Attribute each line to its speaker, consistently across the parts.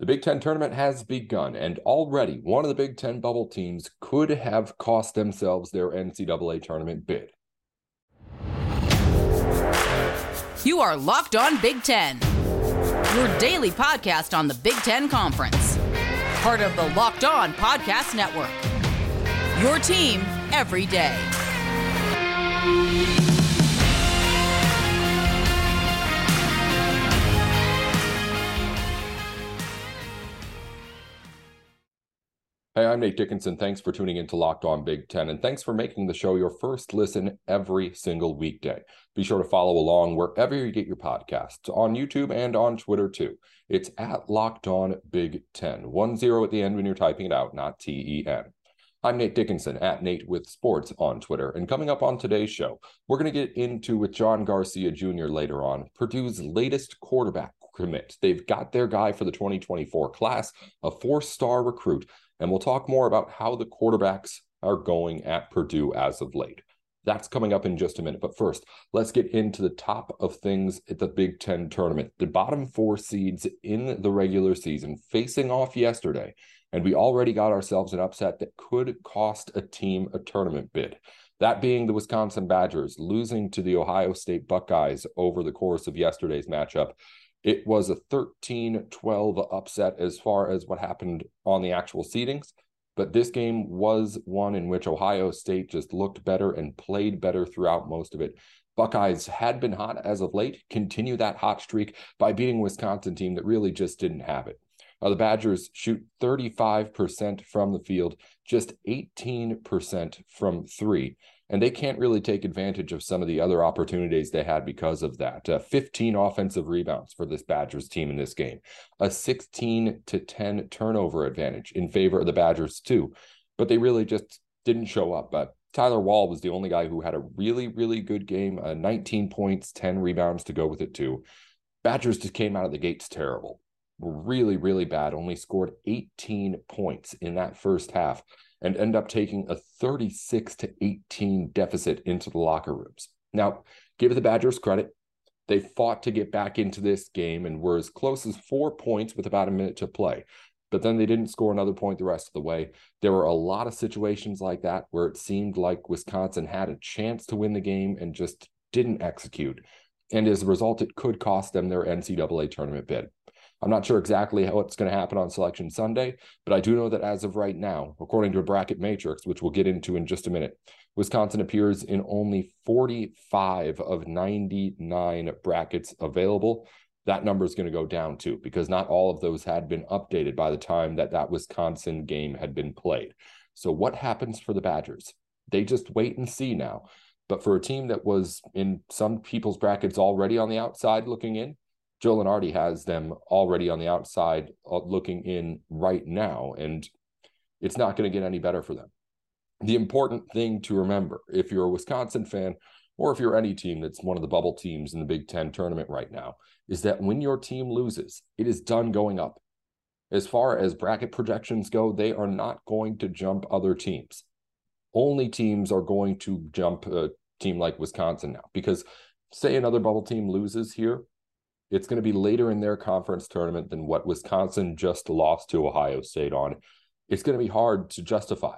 Speaker 1: The Big Ten tournament has begun, and already one of the Big Ten bubble teams could have cost themselves their NCAA tournament bid.
Speaker 2: You are Locked On Big Ten, your daily podcast on the Big Ten Conference, part of the Locked On Podcast Network. Your team every day.
Speaker 1: Hey, I'm Nate Dickinson. Thanks for tuning in to Locked On Big Ten, and thanks for making the show your first listen every single weekday. Be sure to follow along wherever you get your podcasts on YouTube and on Twitter too. It's at Locked On Big Ten, one zero at the end when you're typing it out, not T E N. I'm Nate Dickinson at Nate with Sports on Twitter. And coming up on today's show, we're going to get into with John Garcia Jr. later on, Purdue's latest quarterback commit. They've got their guy for the 2024 class, a four star recruit and we'll talk more about how the quarterbacks are going at Purdue as of late. That's coming up in just a minute. But first, let's get into the top of things at the Big Ten tournament. The bottom four seeds in the regular season facing off yesterday. And we already got ourselves an upset that could cost a team a tournament bid. That being the Wisconsin Badgers losing to the Ohio State Buckeyes over the course of yesterday's matchup. It was a 13 12 upset as far as what happened on the actual seedings. But this game was one in which Ohio State just looked better and played better throughout most of it. Buckeyes had been hot as of late, continue that hot streak by beating Wisconsin team that really just didn't have it. The Badgers shoot 35% from the field, just 18% from three and they can't really take advantage of some of the other opportunities they had because of that. Uh, 15 offensive rebounds for this Badgers team in this game, a 16 to 10 turnover advantage in favor of the Badgers too, but they really just didn't show up. But Tyler Wahl was the only guy who had a really, really good game. Uh, 19 points, 10 rebounds to go with it too. Badgers just came out of the gates terrible, really, really bad. Only scored 18 points in that first half and end up taking a 36 to 18 deficit into the locker rooms. Now, give the Badgers credit. They fought to get back into this game and were as close as four points with about a minute to play. But then they didn't score another point the rest of the way. There were a lot of situations like that where it seemed like Wisconsin had a chance to win the game and just didn't execute. And as a result, it could cost them their NCAA tournament bid. I'm not sure exactly what's going to happen on Selection Sunday, but I do know that as of right now, according to a bracket matrix, which we'll get into in just a minute, Wisconsin appears in only 45 of 99 brackets available. That number is going to go down too, because not all of those had been updated by the time that that Wisconsin game had been played. So, what happens for the Badgers? They just wait and see now. But for a team that was in some people's brackets already on the outside looking in, Joe Lunardi has them already on the outside uh, looking in right now, and it's not going to get any better for them. The important thing to remember if you're a Wisconsin fan or if you're any team that's one of the bubble teams in the Big Ten tournament right now is that when your team loses, it is done going up. As far as bracket projections go, they are not going to jump other teams. Only teams are going to jump a team like Wisconsin now because say another bubble team loses here it's going to be later in their conference tournament than what Wisconsin just lost to Ohio State on. It's going to be hard to justify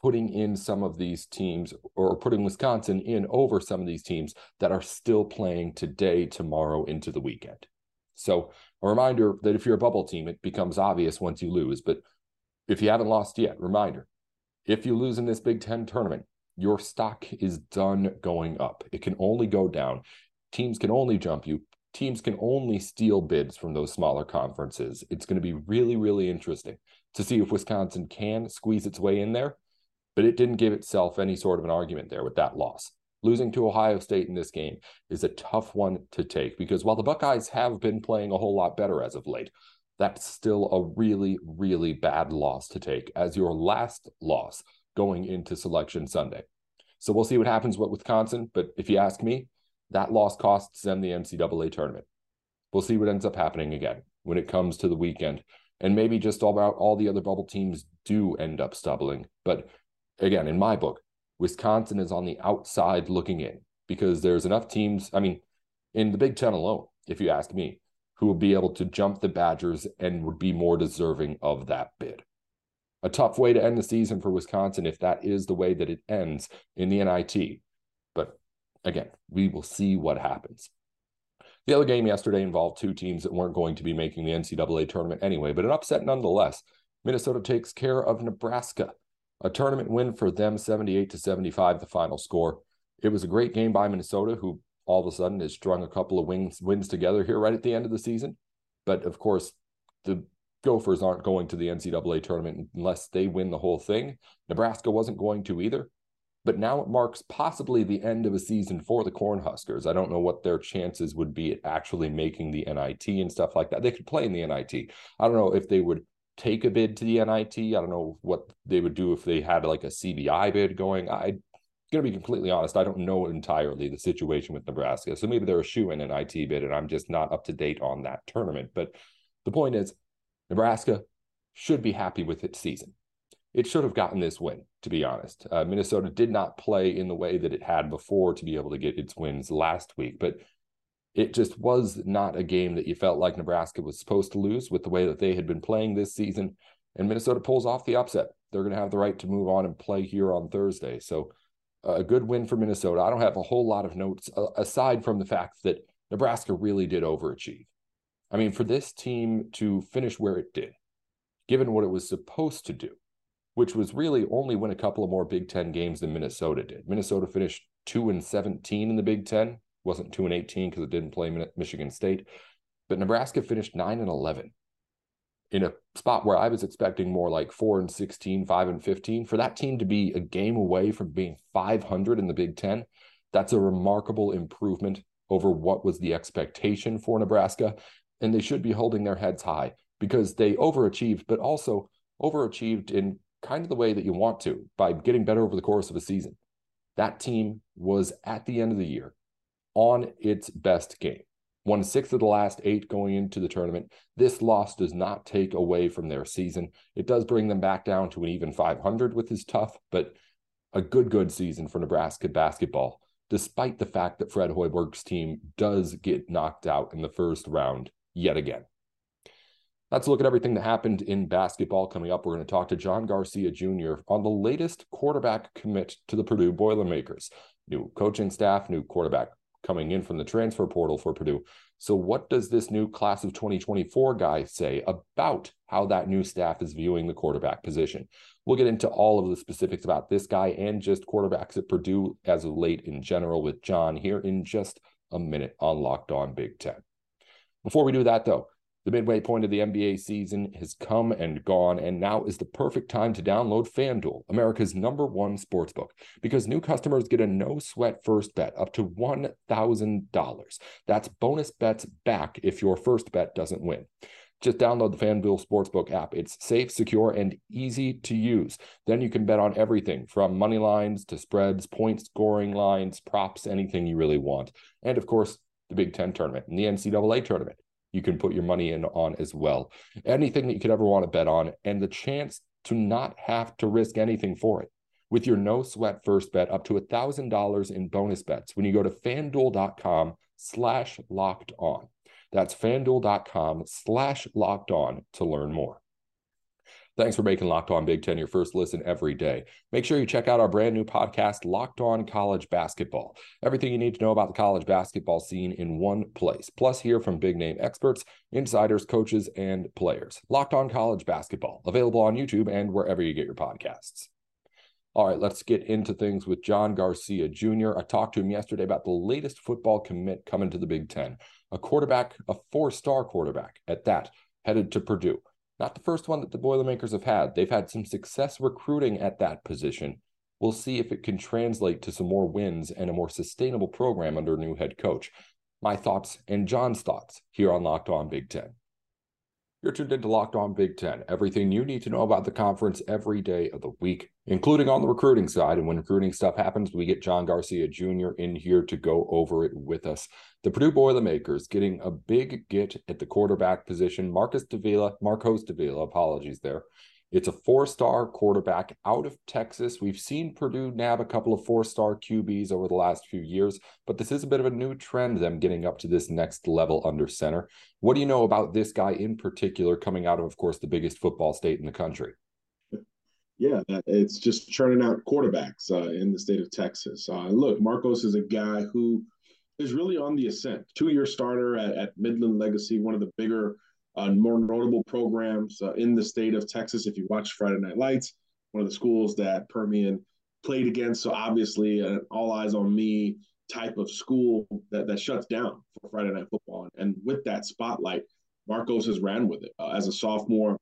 Speaker 1: putting in some of these teams or putting Wisconsin in over some of these teams that are still playing today, tomorrow, into the weekend. So, a reminder that if you're a bubble team, it becomes obvious once you lose. But if you haven't lost yet, reminder if you lose in this Big Ten tournament, your stock is done going up. It can only go down. Teams can only jump you teams can only steal bids from those smaller conferences. It's going to be really, really interesting to see if Wisconsin can squeeze its way in there, but it didn't give itself any sort of an argument there with that loss. Losing to Ohio State in this game is a tough one to take because while the Buckeyes have been playing a whole lot better as of late, that's still a really, really bad loss to take as your last loss going into Selection Sunday. So we'll see what happens with Wisconsin. But if you ask me, that loss costs them the NCAA tournament. We'll see what ends up happening again when it comes to the weekend. And maybe just all about all the other bubble teams do end up stumbling. But again, in my book, Wisconsin is on the outside looking in because there's enough teams. I mean, in the Big Ten alone, if you ask me, who will be able to jump the Badgers and would be more deserving of that bid. A tough way to end the season for Wisconsin if that is the way that it ends in the NIT. Again, we will see what happens. The other game yesterday involved two teams that weren't going to be making the NCAA tournament anyway, but an upset nonetheless. Minnesota takes care of Nebraska. A tournament win for them, 78 to 75, the final score. It was a great game by Minnesota, who all of a sudden has strung a couple of wins wins together here right at the end of the season. But of course, the Gophers aren't going to the NCAA tournament unless they win the whole thing. Nebraska wasn't going to either. But now it marks possibly the end of a season for the Cornhuskers. I don't know what their chances would be at actually making the NIT and stuff like that. They could play in the NIT. I don't know if they would take a bid to the NIT. I don't know what they would do if they had like a CBI bid going. I going to be completely honest, I don't know entirely the situation with Nebraska. So maybe they're a shoe in an IT bid, and I'm just not up to date on that tournament. But the point is, Nebraska should be happy with its season. It should have gotten this win, to be honest. Uh, Minnesota did not play in the way that it had before to be able to get its wins last week, but it just was not a game that you felt like Nebraska was supposed to lose with the way that they had been playing this season. And Minnesota pulls off the upset. They're going to have the right to move on and play here on Thursday. So a good win for Minnesota. I don't have a whole lot of notes aside from the fact that Nebraska really did overachieve. I mean, for this team to finish where it did, given what it was supposed to do, which was really only win a couple of more Big Ten games than Minnesota did. Minnesota finished two and seventeen in the Big Ten, wasn't two and eighteen because it didn't play Michigan State, but Nebraska finished nine and eleven in a spot where I was expecting more like four and 16, five and 15. For that team to be a game away from being 500 in the Big Ten, that's a remarkable improvement over what was the expectation for Nebraska. And they should be holding their heads high because they overachieved, but also overachieved in kind of the way that you want to by getting better over the course of a season. That team was at the end of the year on its best game won six of the last eight going into the tournament. This loss does not take away from their season. It does bring them back down to an even 500 with his tough, but a good, good season for Nebraska basketball, despite the fact that Fred Hoiberg's team does get knocked out in the first round yet again. Let's look at everything that happened in basketball coming up. We're going to talk to John Garcia Jr. on the latest quarterback commit to the Purdue Boilermakers. New coaching staff, new quarterback coming in from the transfer portal for Purdue. So, what does this new class of 2024 guy say about how that new staff is viewing the quarterback position? We'll get into all of the specifics about this guy and just quarterbacks at Purdue as of late in general with John here in just a minute on Locked On Big Ten. Before we do that, though, the midway point of the NBA season has come and gone, and now is the perfect time to download FanDuel, America's number one sportsbook, because new customers get a no sweat first bet up to $1,000. That's bonus bets back if your first bet doesn't win. Just download the FanDuel Sportsbook app. It's safe, secure, and easy to use. Then you can bet on everything from money lines to spreads, point scoring lines, props, anything you really want. And of course, the Big Ten tournament and the NCAA tournament you can put your money in on as well. Anything that you could ever want to bet on, and the chance to not have to risk anything for it with your no sweat first bet up to a thousand dollars in bonus bets when you go to fanduel.com slash locked on. That's fanduel.com slash locked on to learn more. Thanks for making Locked On Big Ten your first listen every day. Make sure you check out our brand new podcast, Locked On College Basketball. Everything you need to know about the college basketball scene in one place. Plus, hear from big name experts, insiders, coaches, and players. Locked On College Basketball, available on YouTube and wherever you get your podcasts. All right, let's get into things with John Garcia Jr. I talked to him yesterday about the latest football commit coming to the Big Ten. A quarterback, a four star quarterback at that, headed to Purdue. Not the first one that the Boilermakers have had. They've had some success recruiting at that position. We'll see if it can translate to some more wins and a more sustainable program under a new head coach. My thoughts and John's thoughts here on Locked On Big Ten. You're tuned into Locked On Big Ten. Everything you need to know about the conference every day of the week, including on the recruiting side. And when recruiting stuff happens, we get John Garcia Jr. in here to go over it with us. The Purdue Boilermakers getting a big get at the quarterback position. Marcus Davila, Marcos Davila, apologies there, It's a four star quarterback out of Texas. We've seen Purdue nab a couple of four star QBs over the last few years, but this is a bit of a new trend, them getting up to this next level under center. What do you know about this guy in particular, coming out of, of course, the biggest football state in the country?
Speaker 3: Yeah, it's just churning out quarterbacks uh, in the state of Texas. Uh, look, Marcos is a guy who is really on the ascent. Two year starter at, at Midland Legacy, one of the bigger uh, more notable programs uh, in the state of Texas. If you watch Friday Night Lights, one of the schools that Permian played against. So obviously, an all eyes on me type of school that, that shuts down for Friday Night Football. And with that spotlight, Marcos has ran with it uh, as a sophomore.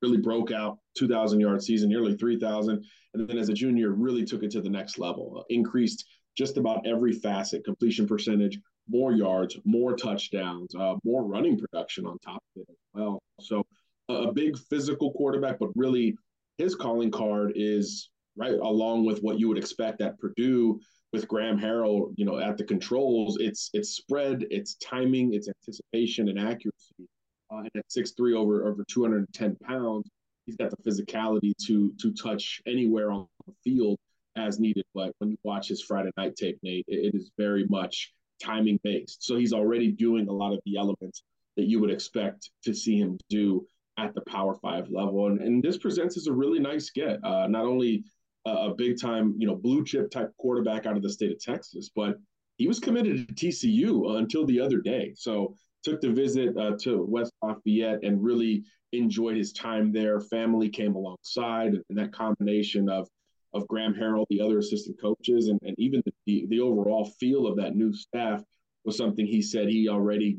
Speaker 3: Really broke out 2,000 yard season, nearly 3,000, and then as a junior, really took it to the next level. Uh, increased just about every facet, completion percentage, more yards, more touchdowns, uh, more running production on top of it as well. So a big physical quarterback, but really his calling card is right along with what you would expect at Purdue with Graham Harrell, you know, at the controls. It's it's spread, it's timing, it's anticipation and accuracy. Uh, and at six three over over 210 pounds, he's got the physicality to to touch anywhere on the field as needed. But when you watch his Friday night tape, Nate, it, it is very much timing based. So he's already doing a lot of the elements that you would expect to see him do at the Power Five level. And, and this presents as a really nice get. Uh, not only a, a big time, you know, blue chip type quarterback out of the state of Texas, but he was committed to TCU until the other day. So took the visit uh, to West Lafayette and really enjoyed his time there. Family came alongside, and that combination of of Graham Harrell, the other assistant coaches, and, and even the, the, overall feel of that new staff was something he said he already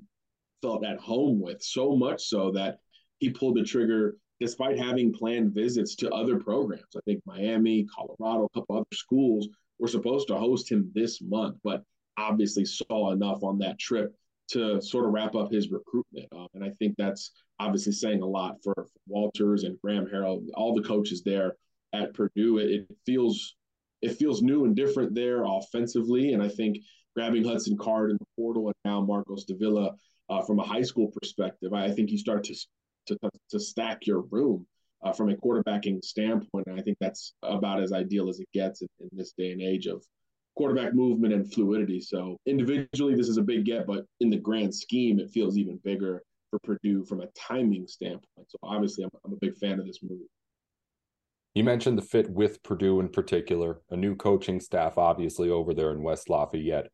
Speaker 3: felt at home with, so much so that he pulled the trigger despite having planned visits to other programs. I think Miami, Colorado, a couple other schools were supposed to host him this month, but obviously saw enough on that trip to sort of wrap up his recruitment. Um, and I think that's obviously saying a lot for, for Walters and Graham Harrell, all the coaches there at Purdue. It, it, feels it feels new and different there offensively, and I think grabbing Hudson Card in the portal and now Marcos Davila uh, from a high school perspective, I think you start to to, to stack your room uh, from a quarterbacking standpoint, and I think that's about as ideal as it gets in, in this day and age of quarterback movement and fluidity. So individually, this is a big get, but in the grand scheme, it feels even bigger for Purdue from a timing standpoint. So obviously, I'm, I'm a big fan of this move.
Speaker 1: You mentioned the fit with Purdue in particular, a new coaching staff, obviously, over there in West Lafayette.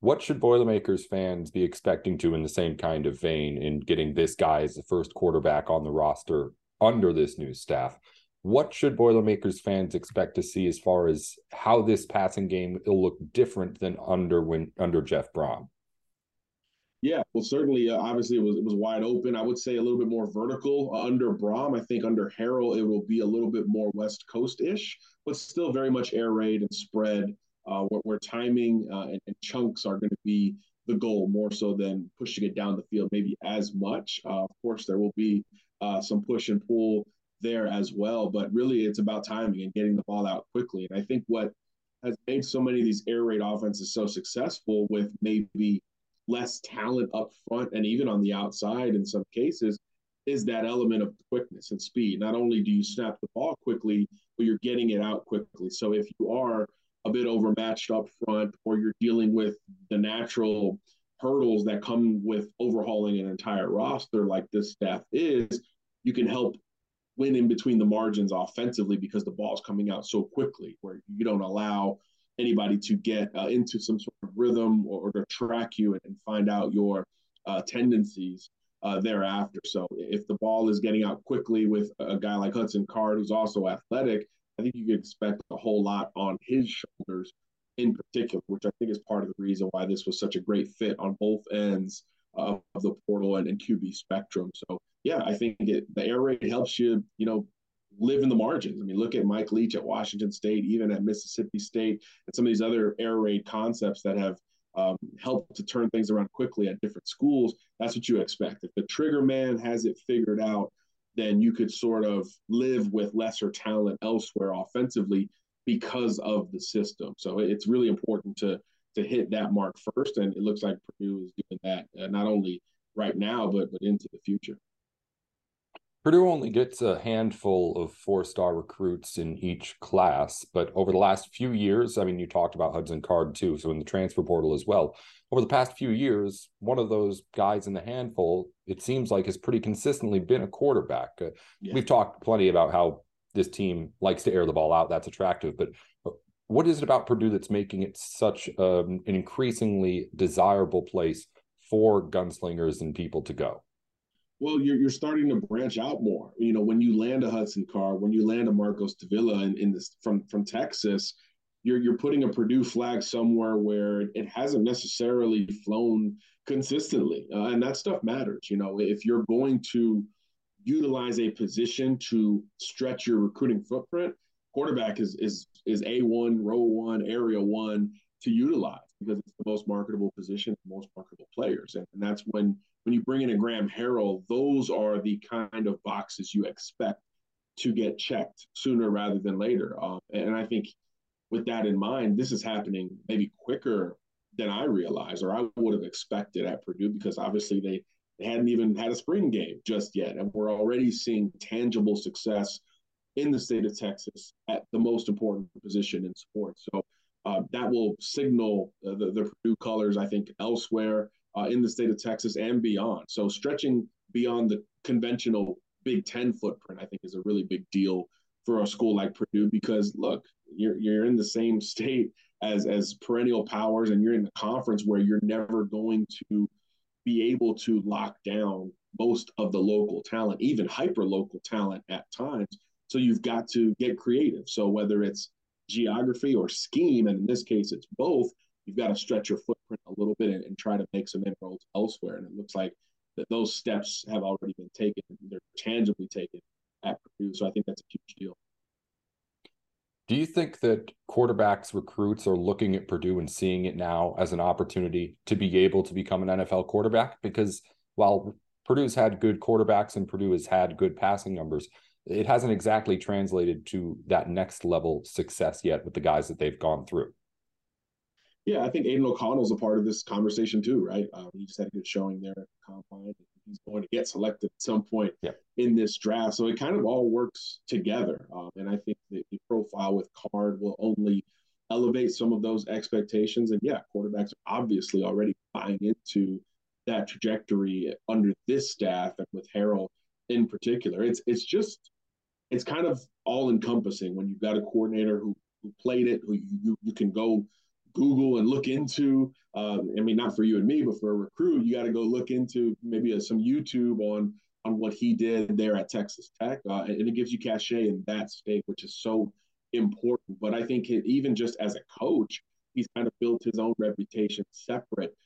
Speaker 1: What should Boilermakers fans be expecting to in the same kind of vein in getting this guy as the first quarterback on the roster under this new staff? What should Boilermakers fans expect to see as far as how this passing game will look different than under when under Jeff Brohm?
Speaker 3: Yeah, well, certainly, uh, obviously, it was it was wide open. I would say a little bit more vertical uh, under Brohm. I think under Harrell, it will be a little bit more West Coast ish, but still very much air raid and spread, uh, where, where, timing uh, and, and, chunks are going to be the goal more so than pushing it down the field maybe as much. Uh, of course, there will be uh, some push and pull there as well, but really, it's about timing and getting the ball out quickly. And I think what has made so many of these air raid offenses so successful with maybe less talent up front and even on the outside in some cases is that element of quickness and speed. Not only do you snap the ball quickly, but you're getting it out quickly. So if you are a bit overmatched up front or you're dealing with the natural hurdles that come with overhauling an entire roster like this staff is, you can help win in between the margins offensively because the ball's coming out so quickly where you don't allow anybody to get uh, into some sort of rhythm or, or to track you and, and find out your uh, tendencies uh, thereafter. So if the ball is getting out quickly with a guy like Hudson Card, who's also athletic, I think you could expect a whole lot on his shoulders in particular, which I think is part of the reason why this was such a great fit on both ends of the portal and, and QB spectrum. So yeah, I think it, the air raid helps you, you know, live in the margins. I mean, look at Mike Leach at Washington State, even at Mississippi State, and some of these other air raid concepts that have um, helped to turn things around quickly at different schools. That's what you expect. If the trigger man has it figured out, then you could sort of live with lesser talent elsewhere offensively because of the system. So it's really important to to hit that mark first, and it looks like Purdue is doing that uh, not only right now but but into the future.
Speaker 1: Purdue only gets a handful of four star recruits in each class, but over the last few years, I mean, you talked about Hudson Card too, so in the transfer portal as well. Over the past few years, one of those guys in the handful, it seems like, has pretty consistently been a quarterback. Uh, yeah. We've talked plenty about how this team likes to air the ball out. That's attractive, but uh, what is it about Purdue that's making it such um, an increasingly desirable place for gunslingers and people to go?
Speaker 3: Well, you're, you're starting to branch out more. You know, when you land a Hudson Card, when you land a Marcos Davila in, in this from from Texas, you're you're putting a Purdue flag somewhere where it hasn't necessarily flown consistently, uh, and that stuff matters. You know, if you're going to utilize a position to stretch your recruiting footprint, quarterback is is is a one, row one, area one to utilize because it's the most marketable position, most marketable players, and, and that's when when you bring in a Graham Harrell, those are the kind of boxes you expect to get checked sooner rather than later. Um, and I think with that in mind, this is happening maybe quicker than I realized or I would have expected at Purdue because obviously they, they hadn't even had a spring game just yet. And we're already seeing tangible success in the state of Texas at the most important position in sports. So uh, that will signal uh, the, the Purdue colors, I think, elsewhere uh, in the state of Texas and beyond. So stretching beyond the conventional Big Ten footprint, I think, is a really big deal for a school like Purdue because look, you're you're in the same state as as perennial powers, and you're in the conference where you're never going to be able to lock down most of the local talent, even hyper local talent at times. So you've got to get creative. So whether it's geography or scheme, and in this case it's both, you've got to stretch your footprint a little bit and, and try to make some inroads elsewhere. And it looks like that those steps have already been taken. They're tangibly taken at Purdue. So I think that's a huge deal.
Speaker 1: Do you think that quarterbacks recruits are looking at Purdue and seeing it now as an opportunity to be able to become an NFL quarterback? Because while Purdue's had good quarterbacks and Purdue has had good passing numbers, it hasn't exactly translated to that next level success yet with the guys that they've gone through.
Speaker 3: Yeah, I think Aidan O'Connell's a part of this conversation too, right? Um, he just had a good showing there at the combine. He's going to get selected at some point yeah. in this draft, so it kind of all works together. Um, and I think the, the profile with Card will only elevate some of those expectations. And yeah, quarterbacks are obviously already buying into that trajectory under this staff and with Harrell in particular. It's it's just it's kind of all encompassing when you've got a coordinator who who played it, who you, you can go Google and look into. Uh, I mean, not for you and me, but for a recruit, you got to go look into maybe a, some YouTube on on what he did there at Texas Tech, uh, and it gives you cachet in that state, which is so important. But I think it, even just as a coach, he's kind of built his own reputation separate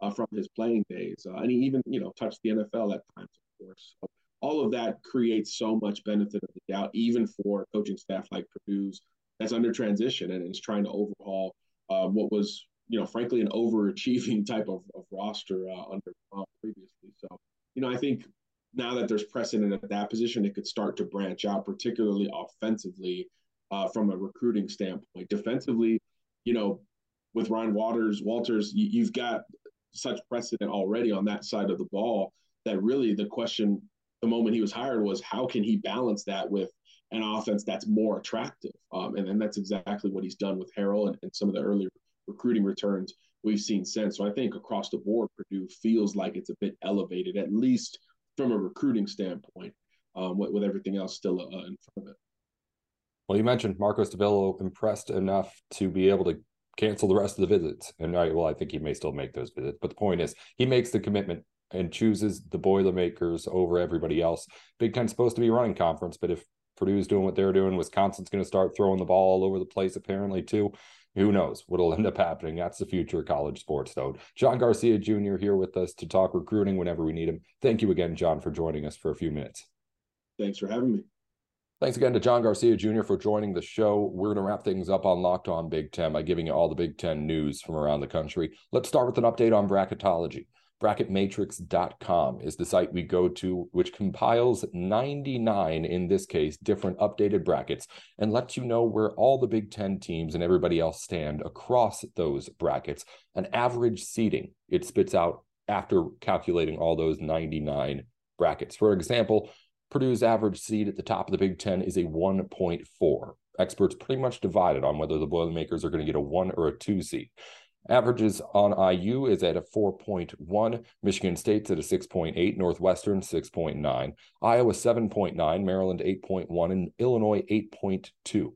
Speaker 3: uh, from his playing days, uh, and he even you know touched the NFL at times, of course. So all of that creates so much benefit of the doubt, even for coaching staff like Purdue's that's under transition and is trying to overhaul uh, what was, you know, frankly, an overachieving type of, of roster uh, under previously. So, you know, I think now that there's precedent at that position, it could start to branch out, particularly offensively uh, from a recruiting standpoint. Defensively, you know, with Ryan Waters, Walters, you, you've got such precedent already on that side of the ball that really the question the moment he was hired was how can he balance that with an offense that's more attractive. Um, and, and that's exactly what he's done with Harrell and, and some of the early recruiting returns we've seen since. So I think across the board, Purdue feels like it's a bit elevated, at least from a recruiting standpoint, um, with, with, everything else still uh, in front of it.
Speaker 1: Well, you mentioned Marcos Davila impressed enough to be able to cancel the rest of the visits. And I, well, I think he may still make those visits. But the point is, he makes the commitment and chooses the Boilermakers over everybody else. Big Ten's supposed to be a running conference, but if Purdue's doing what they're doing. Wisconsin's going to start throwing the ball all over the place, apparently, too. Who knows what'll end up happening? That's the future of college sports, though. John Garcia Jr. here with us to talk recruiting whenever we need him. Thank you again, John, for joining us for a few minutes.
Speaker 3: Thanks for having me.
Speaker 1: Thanks again to John Garcia Jr. for joining the show. We're going to wrap things up on Locked On Big Ten by giving you all the Big Ten news from around the country. Let's start with an update on bracketology bracketmatrix.com is the site we go to, which compiles 99, in this case, different updated brackets and lets you know where all the Big Ten teams and everybody else stand across those brackets. An average seeding it spits out after calculating all those 99 brackets. For example, Purdue's average seed at the top of the Big Ten is a 1.4. Experts pretty much divided on whether the Boilermakers are going to get a one or a two seed. Averages on IU is at a 4.1, Michigan State's at a 6.8, Northwestern 6.9, Iowa 7.9, Maryland 8.1, and Illinois 8.2.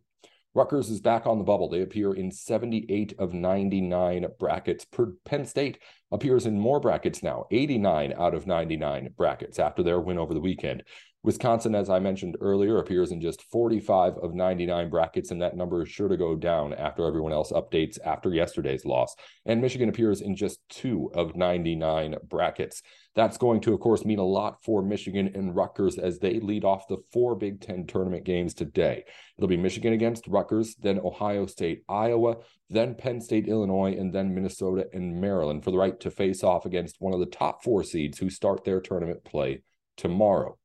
Speaker 1: Rutgers is back on the bubble. They appear in 78 of 99 brackets. Penn State appears in more brackets now, 89 out of 99 brackets after their win over the weekend. Wisconsin, as I mentioned earlier, appears in just 45 of 99 brackets, and that number is sure to go down after everyone else updates after yesterday's loss. And Michigan appears in just two of 99 brackets. That's going to, of course, mean a lot for Michigan and Rutgers as they lead off the four Big Ten tournament games today. It'll be Michigan against Rutgers, then Ohio State, Iowa, then Penn State, Illinois, and then Minnesota and Maryland for the right to face off against one of the top four seeds who start their tournament play tomorrow.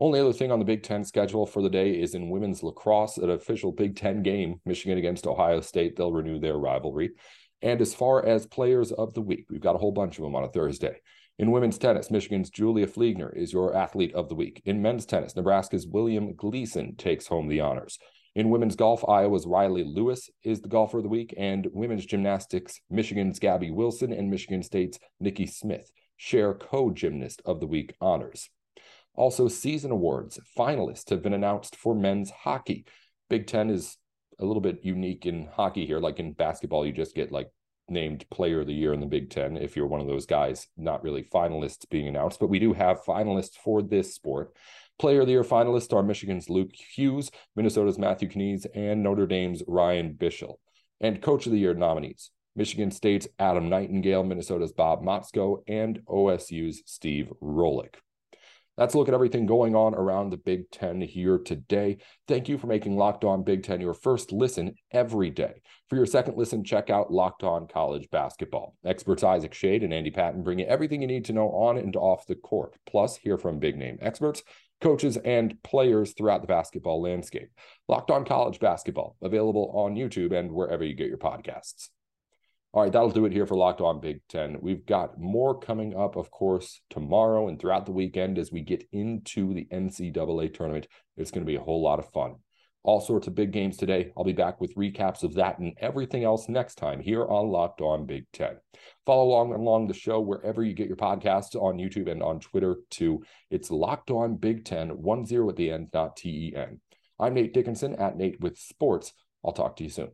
Speaker 1: Only other thing on the Big Ten schedule for the day is in women's lacrosse, an official Big Ten game, Michigan against Ohio State. They'll renew their rivalry. And as far as players of the week, we've got a whole bunch of them on a Thursday. In women's tennis, Michigan's Julia Fliegner is your athlete of the week. In men's tennis, Nebraska's William Gleason takes home the honors. In women's golf, Iowa's Riley Lewis is the golfer of the week. And women's gymnastics, Michigan's Gabby Wilson and Michigan State's Nikki Smith share co gymnast of the week honors. Also, season awards finalists have been announced for men's hockey. Big Ten is a little bit unique in hockey here. Like in basketball, you just get like named player of the year in the Big Ten if you're one of those guys, not really finalists being announced, but we do have finalists for this sport. Player of the year finalists are Michigan's Luke Hughes, Minnesota's Matthew Knies, and Notre Dame's Ryan Bischel. And Coach of the Year nominees Michigan State's Adam Nightingale, Minnesota's Bob Motzko, and OSU's Steve Rohlik. That's a look at everything going on around the Big Ten here today. Thank you for making Locked On Big Ten your first listen every day. For your second listen, check out Locked On College Basketball. Experts Isaac Schade and Andy Patton bring you everything you need to know on and off the court. Plus, hear from big name experts, coaches, and players throughout the basketball landscape. Locked On College Basketball, available on YouTube and wherever you get your podcasts. All right, that'll do it here for Locked On Big Ten. We've got more coming up, of course, tomorrow and throughout the weekend as we get into the NCAA tournament. It's going to be a whole lot of fun. All sorts of big games today. I'll be back with recaps of that and everything else next time here on Locked On Big Ten. Follow along along the show wherever you get your podcasts on YouTube and on Twitter too. It's Locked On Big Ten, one zero at the end, not T E N. I'm Nate Dickinson at Nate with Sports. I'll talk to you soon.